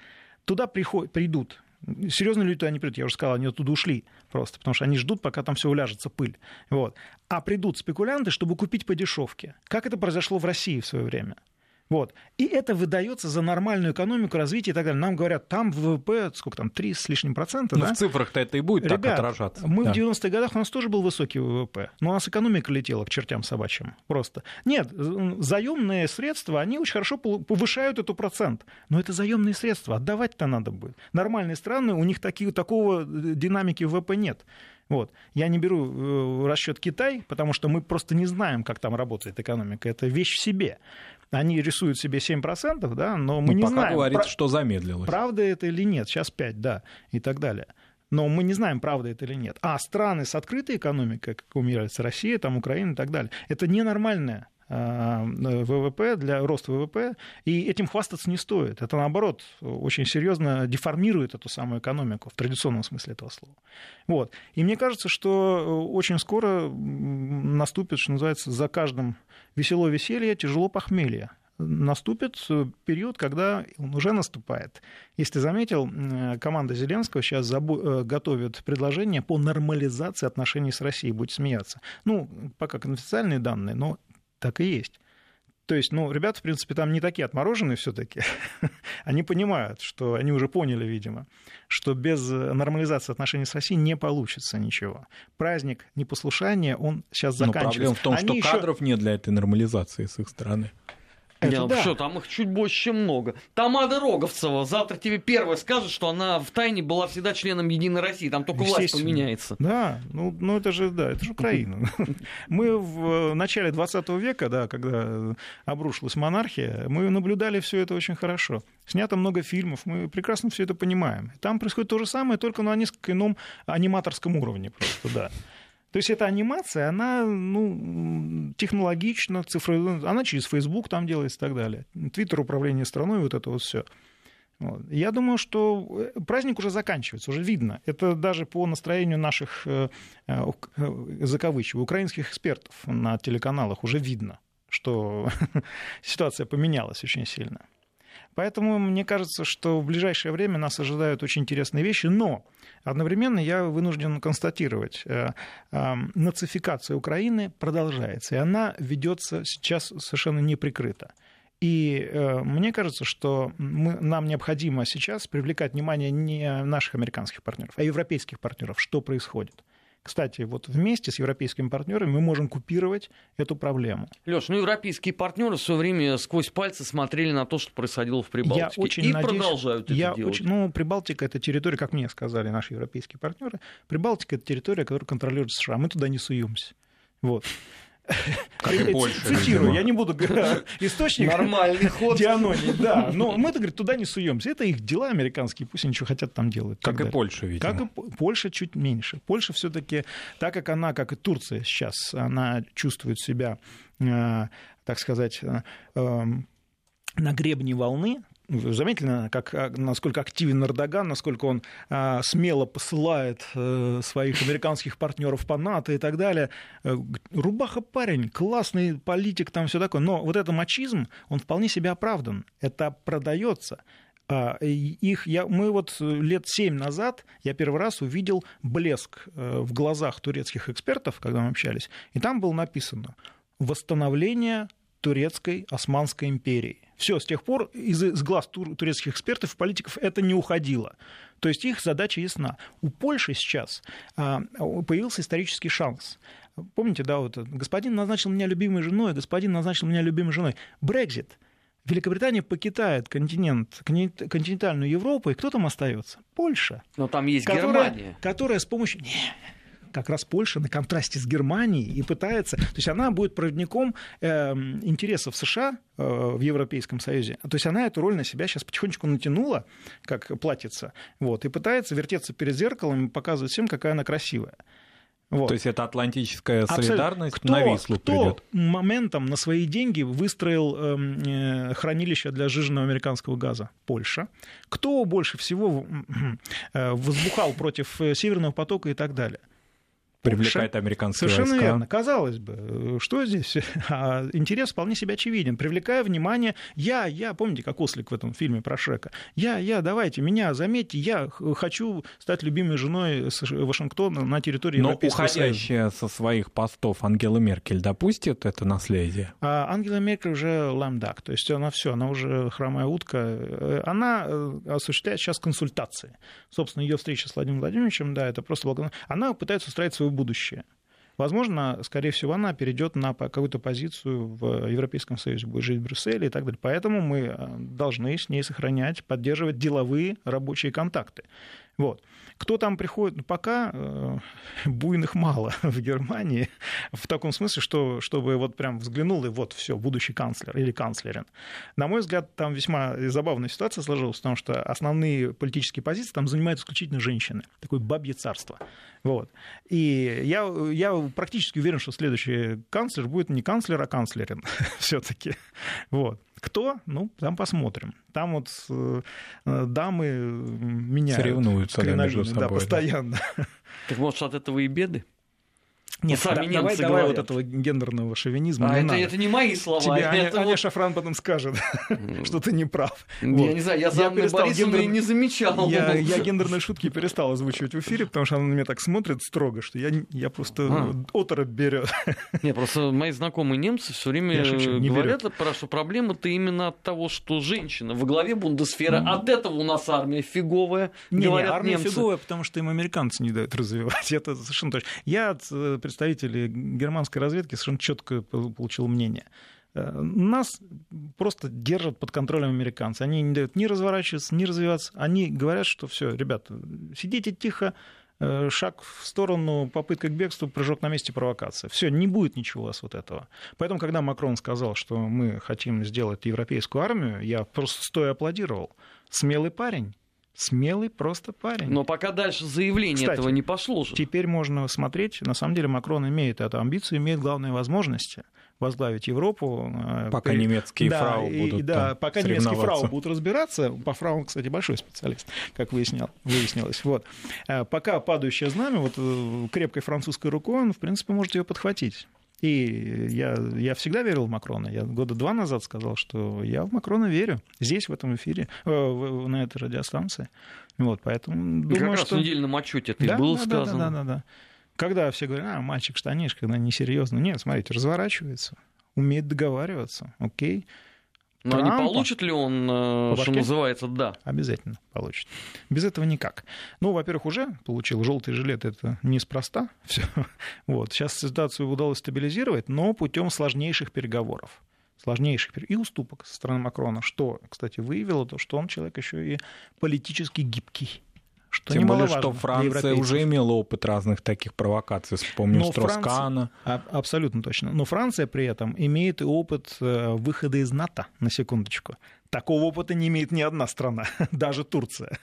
Туда приходят, придут Серьезные люди туда не придут, я уже сказал, они оттуда ушли просто, потому что они ждут, пока там все уляжется пыль. Вот. А придут спекулянты, чтобы купить по дешевке. Как это произошло в России в свое время? Вот. И это выдается за нормальную экономику, развитие и так далее. Нам говорят, там ВВП, сколько там, 3 с лишним процента, Но да? в цифрах-то это и будет Ребят, так отражаться. мы да. в 90-х годах, у нас тоже был высокий ВВП, но у нас экономика летела к чертям собачьим просто. Нет, заемные средства, они очень хорошо повышают эту процент, но это заемные средства, отдавать-то надо будет. Нормальные страны, у них такие, такого э, динамики ВВП нет. Вот. Я не беру э, расчет Китай, потому что мы просто не знаем, как там работает экономика. Это вещь в себе они рисуют себе 7%, да, но мы ну, не пока знаем. говорится, про... что замедлилось. Правда это или нет, сейчас 5, да, и так далее. Но мы не знаем, правда это или нет. А страны с открытой экономикой, как умирается Россия, там Украина и так далее, это ненормальная ВВП, для роста ВВП, и этим хвастаться не стоит. Это, наоборот, очень серьезно деформирует эту самую экономику в традиционном смысле этого слова. Вот. И мне кажется, что очень скоро наступит, что называется, за каждым весело веселье, тяжело похмелье наступит период, когда он уже наступает. Если заметил, команда Зеленского сейчас э, готовит предложение по нормализации отношений с Россией. Будете смеяться. Ну, пока конфиденциальные данные, но так и есть. То есть, ну, ребята, в принципе, там не такие отмороженные все-таки. они понимают, что они уже поняли, видимо, что без нормализации отношений с Россией не получится ничего. Праздник непослушания, он сейчас заканчивается. Но проблема в том, они что еще... кадров нет для этой нормализации с их стороны. Это не, да. Что, там их чуть больше, чем много. Тамада Роговцева завтра тебе первая скажет, что она в тайне была всегда членом Единой России. Там только власть поменяется. Да, ну, ну это же, да, это же Украина. Мы в начале 20 века, да, когда обрушилась монархия, мы наблюдали все это очень хорошо. Снято много фильмов, мы прекрасно все это понимаем. Там происходит то же самое, только на несколько ином аниматорском уровне просто, да. То есть эта анимация, она ну, технологична, цифровая, она через Facebook там делается и так далее. Твиттер, управление страной, вот это вот все. Вот. Я думаю, что э, праздник уже заканчивается, уже видно. Это даже по настроению наших, э, э, закавычиваю, украинских экспертов на телеканалах уже видно, что ситуация поменялась очень сильно. Поэтому мне кажется, что в ближайшее время нас ожидают очень интересные вещи, но одновременно я вынужден констатировать, э, э, нацификация Украины продолжается, и она ведется сейчас совершенно неприкрыто. И э, мне кажется, что мы, нам необходимо сейчас привлекать внимание не наших американских партнеров, а европейских партнеров, что происходит. Кстати, вот вместе с европейскими партнерами мы можем купировать эту проблему. Леш, ну европейские партнеры в свое время сквозь пальцы смотрели на то, что происходило в Прибалтике. Я очень и надеюсь, продолжают я это делать. Очень, ну, Прибалтика это территория, как мне сказали наши европейские партнеры, Прибалтика это территория, которую контролирует США. Мы туда не суемся. Вот. Как и Польша, Цитирую, я не буду источник. Нормальный ход. Дианоний, да. Но мы-то, говорит, туда не суемся. Это их дела американские, пусть они что хотят там делают. Как и Польша, видимо. Как и Польша чуть меньше. Польша все таки так как она, как и Турция сейчас, она чувствует себя, э, так сказать, э, эм, на гребне волны, Заметили, как, а, насколько активен Эрдоган, насколько он а, смело посылает а, своих американских партнеров по НАТО и так далее. Э, рубаха парень, классный политик, там все такое. Но вот этот мачизм, он вполне себе оправдан. Это продается. А, их, я, мы вот лет семь назад, я первый раз увидел блеск э, в глазах турецких экспертов, когда мы общались, и там было написано «Восстановление турецкой Османской империи». Все, с тех пор из, из глаз тур, турецких экспертов и политиков это не уходило. То есть их задача ясна. У Польши сейчас а, появился исторический шанс. Помните, да, вот господин назначил меня любимой женой, господин назначил меня любимой женой. Брекзит – Великобритания покидает континент, континентальную Европу, и кто там остается? Польша. Но там есть которая, Германия. Которая с помощью... Не, как раз Польша на контрасте с Германией и пытается... То есть она будет проводником э, интересов США э, в Европейском Союзе. То есть она эту роль на себя сейчас потихонечку натянула, как платится, вот, и пытается вертеться перед зеркалом и показывать всем, какая она красивая. Вот. То есть это атлантическая солидарность кто, на Вислу кто придет. моментом на свои деньги выстроил эм, э, хранилище для жиженного американского газа? Польша. Кто больше всего э, возбухал против э, Северного потока и так далее? Привлекает американские Совершенно войска. верно. Казалось бы, что здесь? А интерес вполне себе очевиден. Привлекая внимание, я, я, помните, как ослик в этом фильме про Шрека? Я, я, давайте, меня заметьте, я хочу стать любимой женой Вашингтона на территории Но Европейского уходящая Союза. со своих постов Ангела Меркель допустит это наследие? А Ангела Меркель уже ламдак, то есть она все, она уже хромая утка. Она э, осуществляет сейчас консультации. Собственно, ее встреча с Владимиром Владимировичем, да, это просто благодарность. Она пытается устраивать свою будущее. Возможно, скорее всего, она перейдет на какую-то позицию в Европейском Союзе, будет жить в Брюсселе и так далее. Поэтому мы э, должны с ней сохранять, поддерживать деловые рабочие контакты. Вот. Кто там приходит? Ну, пока э, буйных мало в Германии, в таком смысле, что чтобы вот прям взглянул и вот все, будущий канцлер или канцлерин. На мой взгляд, там весьма забавная ситуация сложилась, потому что основные политические позиции там занимают исключительно женщины. Такое бабье царство. Вот. И я, я практически уверен, что следующий канцлер будет не канцлер, а канцлерин все-таки. Вот. Кто? Ну, там посмотрим. Там вот э, дамы меняют. Соревнуются да, между собой. Да, постоянно. Так может, от этого и беды? Нет, сами да, давай, давай вот этого гендерного шовинизма. А не это, надо. это не мои слова. Тебе это Аня, вот... Аня Шафран потом скажет, что ты не прав. Я вот. не знаю, я за Анной Борисовной гендер... не замечал. Я, я гендерные шутки перестал озвучивать в эфире, потому что она на меня так смотрит строго, что я, я просто а. оторопь берет. Не, просто мои знакомые немцы все время шучу, говорят, про, что проблема-то именно от того, что женщина во главе Бундесфера, mm. от этого у нас армия фиговая, не, говорят не, армия немцы. фиговая, потому что им американцы не дают развивать. Это совершенно точно. Я э, представителей германской разведки совершенно четко получил мнение. Э, нас просто держат под контролем американцы. Они не дают ни разворачиваться, ни развиваться. Они говорят, что все, ребята, сидите тихо, э, шаг в сторону, попытка к бегству, прыжок на месте, провокация. Все, не будет ничего у вас вот этого. Поэтому, когда Макрон сказал, что мы хотим сделать европейскую армию, я просто стоя аплодировал. Смелый парень. Смелый просто парень. Но пока дальше заявление Кстати, этого не пошло же. Теперь можно смотреть. На самом деле Макрон имеет эту амбицию, имеет главные возможности возглавить Европу. Э, пока при... немецкие да, фрау будут Да, пока немецкие фрау будут разбираться. По фрау, кстати, большой специалист, как выяснял, выяснилось. Вот. Э, пока падающее знамя, вот э, крепкой французской рукой, он, в принципе, может ее подхватить. И я, я всегда верил в Макрона. Я года два назад сказал, что я в Макрона верю. Здесь, в этом эфире, э, на этой радиостанции. Вот, поэтому думаю, как раз что... в недельном отчете это да, было да, сказано. Да, да, да, да. Когда все говорят, а, мальчик штанишка, когда несерьезно. Нет, смотрите, разворачивается, умеет договариваться, окей. Но Трампа, не получит ли он, э, что называется, да? Обязательно получит. Без этого никак. Ну, во-первых, уже получил желтый жилет, это неспроста. Все. Вот. Сейчас ситуацию удалось стабилизировать, но путем сложнейших переговоров сложнейших и уступок со стороны Макрона, что, кстати, выявило то, что он человек еще и политически гибкий. Что Тем более, что Франция уже имела опыт разных таких провокаций. Вспомним Строскана. Абсолютно точно. Но Франция при этом имеет и опыт э, выхода из НАТО, на секундочку. Такого опыта не имеет ни одна страна, даже Турция.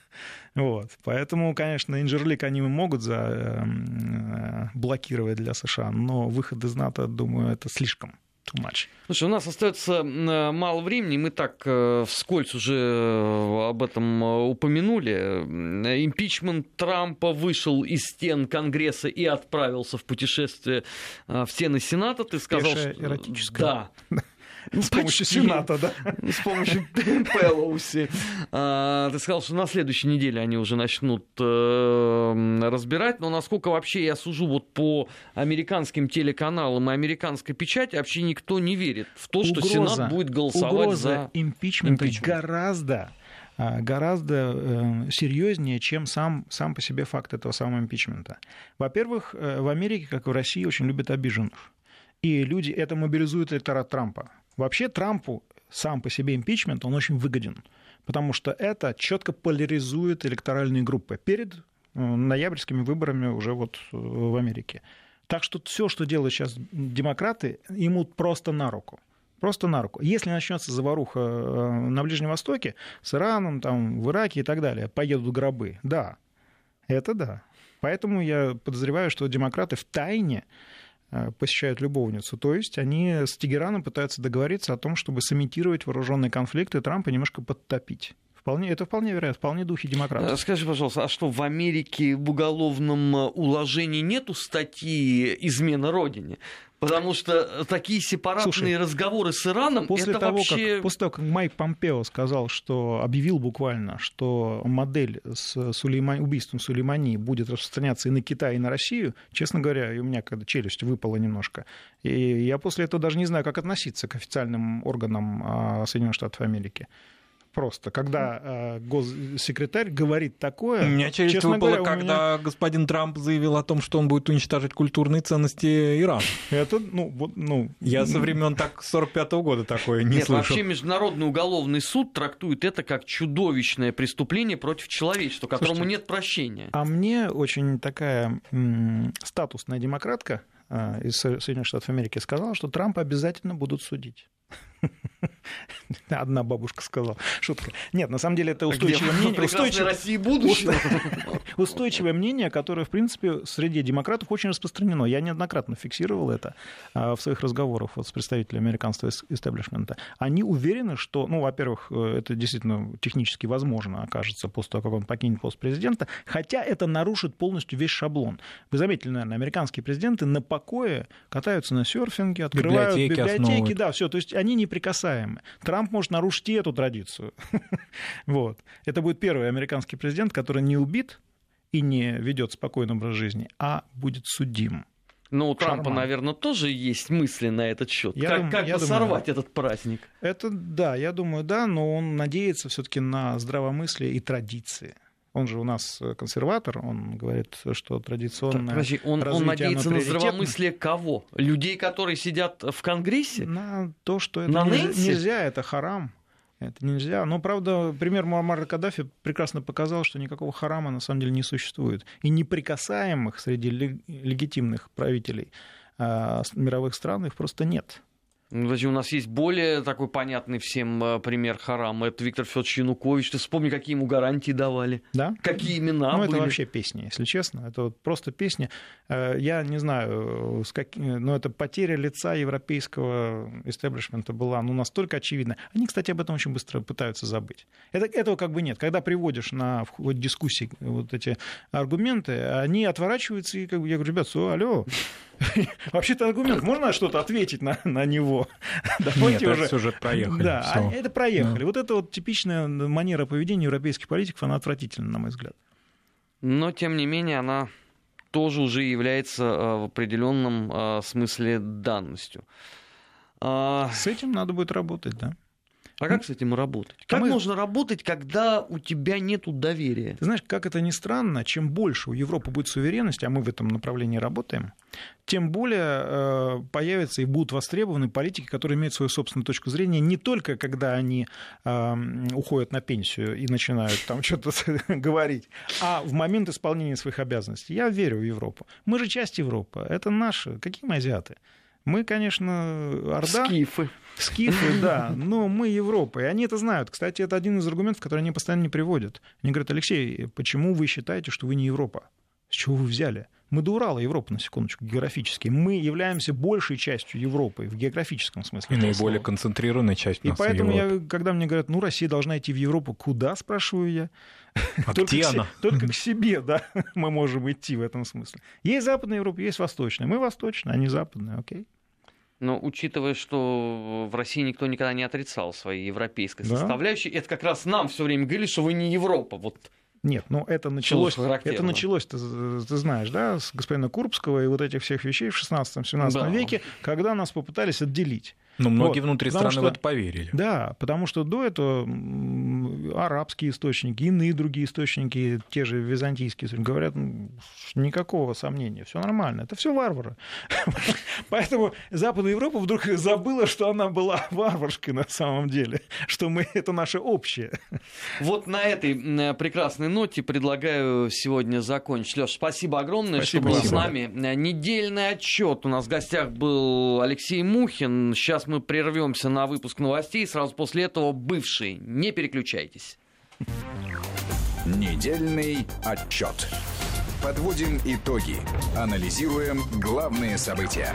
Вот. Поэтому, конечно, инжерлик они могут за, э, блокировать для США, но выход из НАТО, думаю, это слишком too much. Слушай, у нас остается мало времени, мы так э, вскользь уже э, об этом э, упомянули. Импичмент Трампа вышел из стен Конгресса и отправился в путешествие в стены Сената. Ты сказал, Пешее что... эротическое. Да. С помощью Сената, да? С помощью Пелоуси. А, ты сказал, что на следующей неделе они уже начнут э, разбирать, но насколько вообще я сужу вот по американским телеканалам и американской печати, вообще никто не верит в то, что Сенат будет голосовать за импичмента гораздо а, гораздо э, серьезнее, чем сам, сам по себе факт этого самого импичмента. Во-первых, э, в Америке, как и в России, очень любят обиженных. И люди, это мобилизует электорат Трампа. Вообще Трампу сам по себе импичмент, он очень выгоден, потому что это четко поляризует электоральные группы перед э, ноябрьскими выборами уже вот э, в Америке. Так что все, что делают сейчас демократы, ему просто на руку. Просто на руку. Если начнется заваруха э, на Ближнем Востоке, с Ираном, там, в Ираке и так далее, поедут гробы. Да, это да. Поэтому я подозреваю, что демократы в тайне посещают любовницу. То есть они с Тегераном пытаются договориться о том, чтобы сымитировать вооруженный конфликт и Трампа немножко подтопить. Вполне, это вполне вероятно, вполне духи демократов. Э, скажи, пожалуйста, а что в Америке в уголовном э, уложении нету статьи «Измена Родине»? Потому что такие сепаратные Слушай, разговоры с Ираном после это того, вообще... Как, после того, как Майк Помпео сказал, что объявил буквально, что модель с Сулейман... убийством Сулеймани будет распространяться и на Китай, и на Россию, честно говоря, у меня когда челюсть выпала немножко. И я после этого даже не знаю, как относиться к официальным органам а, Соединенных Штатов Америки просто. Когда э, госсекретарь говорит такое... У меня челюсть выпала, говоря, когда меня... господин Трамп заявил о том, что он будет уничтожить культурные ценности Ирана. Это, ну, вот, ну... Я со времен так 45 -го года такое не Нет, слышал. вообще Международный уголовный суд трактует это как чудовищное преступление против человечества, которому Слушайте, нет прощения. А мне очень такая статусная демократка э, из Соединенных Штатов Америки сказала, что Трампа обязательно будут судить. Одна бабушка сказала. Шутка. Нет, на самом деле это устойчивое Где? мнение. Устойчивое, России устойчивое мнение, которое, в принципе, среди демократов очень распространено. Я неоднократно фиксировал это а, в своих разговорах вот с представителями американского истеблишмента. Они уверены, что, ну, во-первых, э, это действительно технически возможно окажется после того, как он покинет пост президента, хотя это нарушит полностью весь шаблон. Вы заметили, наверное, американские президенты на покое катаются на серфинге, открывают библиотеки, библиотеки да, все. То есть они неприкасаемы. Трамп может нарушить и эту традицию. вот. Это будет первый американский президент, который не убит и не ведет спокойный образ жизни, а будет судим. Ну, у Трампа, Шарман. наверное, тоже есть мысли на этот счет. Я как дум, как я сорвать думаю, этот праздник? Это да, я думаю, да, но он надеется все-таки на здравомыслие и традиции. Он же у нас консерватор, он говорит, что традиционно. Подожди, он, он надеется на здравомыслие кого? Людей, которые сидят в Конгрессе? На то, что это на нельзя, нельзя, это харам. Это нельзя. Но, правда, пример Муаммара Каддафи прекрасно показал, что никакого харама на самом деле не существует. И неприкасаемых среди легитимных правителей а, мировых стран их просто нет. Подожди, у нас есть более такой понятный всем э, пример Харама. Это Виктор Федорович Янукович. Ты вспомни, какие ему гарантии давали. Да? Какие имена Ну, были. это вообще песни, если честно. Это вот просто песни. Э, я не знаю, с как... но это потеря лица европейского истеблишмента была ну, настолько очевидна. Они, кстати, об этом очень быстро пытаются забыть. Это, этого как бы нет. Когда приводишь на в ходе дискуссии вот эти аргументы, они отворачиваются и как бы, я говорю, ребят, алло, Вообще-то аргумент, можно что-то ответить на, на него? Давайте Нет, уже... это сюжет проехали. Да, Всё. это проехали. Да. Вот это вот типичная манера поведения европейских политиков, она отвратительна, на мой взгляд. Но, тем не менее, она тоже уже является э, в определенном э, смысле данностью. А, С этим надо будет работать, да. А как с этим работать? Как мы... можно работать, когда у тебя нет доверия? Ты знаешь, как это ни странно, чем больше у Европы будет суверенности, а мы в этом направлении работаем, тем более э, появятся и будут востребованы политики, которые имеют свою собственную точку зрения, не только когда они э, уходят на пенсию и начинают там что-то говорить, а в момент исполнения своих обязанностей. Я верю в Европу. Мы же часть Европы. Это наши. Какие мы азиаты? Мы, конечно, Орда. Скифы. Скифы, да, но мы Европа, и они это знают. Кстати, это один из аргументов, который они постоянно не приводят. Они говорят, Алексей, почему вы считаете, что вы не Европа? С чего вы взяли? Мы до Урала Европа, на секундочку, географически. Мы являемся большей частью Европы в географическом смысле. И наиболее концентрированной частью И поэтому, я, когда мне говорят, ну, Россия должна идти в Европу, куда, спрашиваю я? А только где к, она? Только к себе, да, мы можем идти в этом смысле. Есть Западная Европа, есть Восточная. Мы Восточная, а не Западная, окей? Но учитывая, что в России никто никогда не отрицал своей европейской да. составляющей, это как раз нам все время говорили, что вы не Европа. Вот нет, ну это началось, это началось, ты, ты знаешь, да, с господина Курбского и вот этих всех вещей в 16-17 да. веке, когда нас попытались отделить. Но многие вот, внутри страны что, в это поверили. Да, потому что до этого арабские источники, иные другие источники, те же византийские говорят, ну, никакого сомнения, все нормально, это все варвары. Поэтому Западная Европа вдруг забыла, что она была варварской на самом деле, что мы это наше общее. Вот на этой прекрасной ноте предлагаю сегодня закончить. Леш, спасибо огромное, спасибо. что был с нами. Недельный отчет. У нас в гостях был Алексей Мухин. Сейчас мы прервемся на выпуск новостей, сразу после этого бывший. Не переключайтесь. Недельный отчет. Подводим итоги. Анализируем главные события.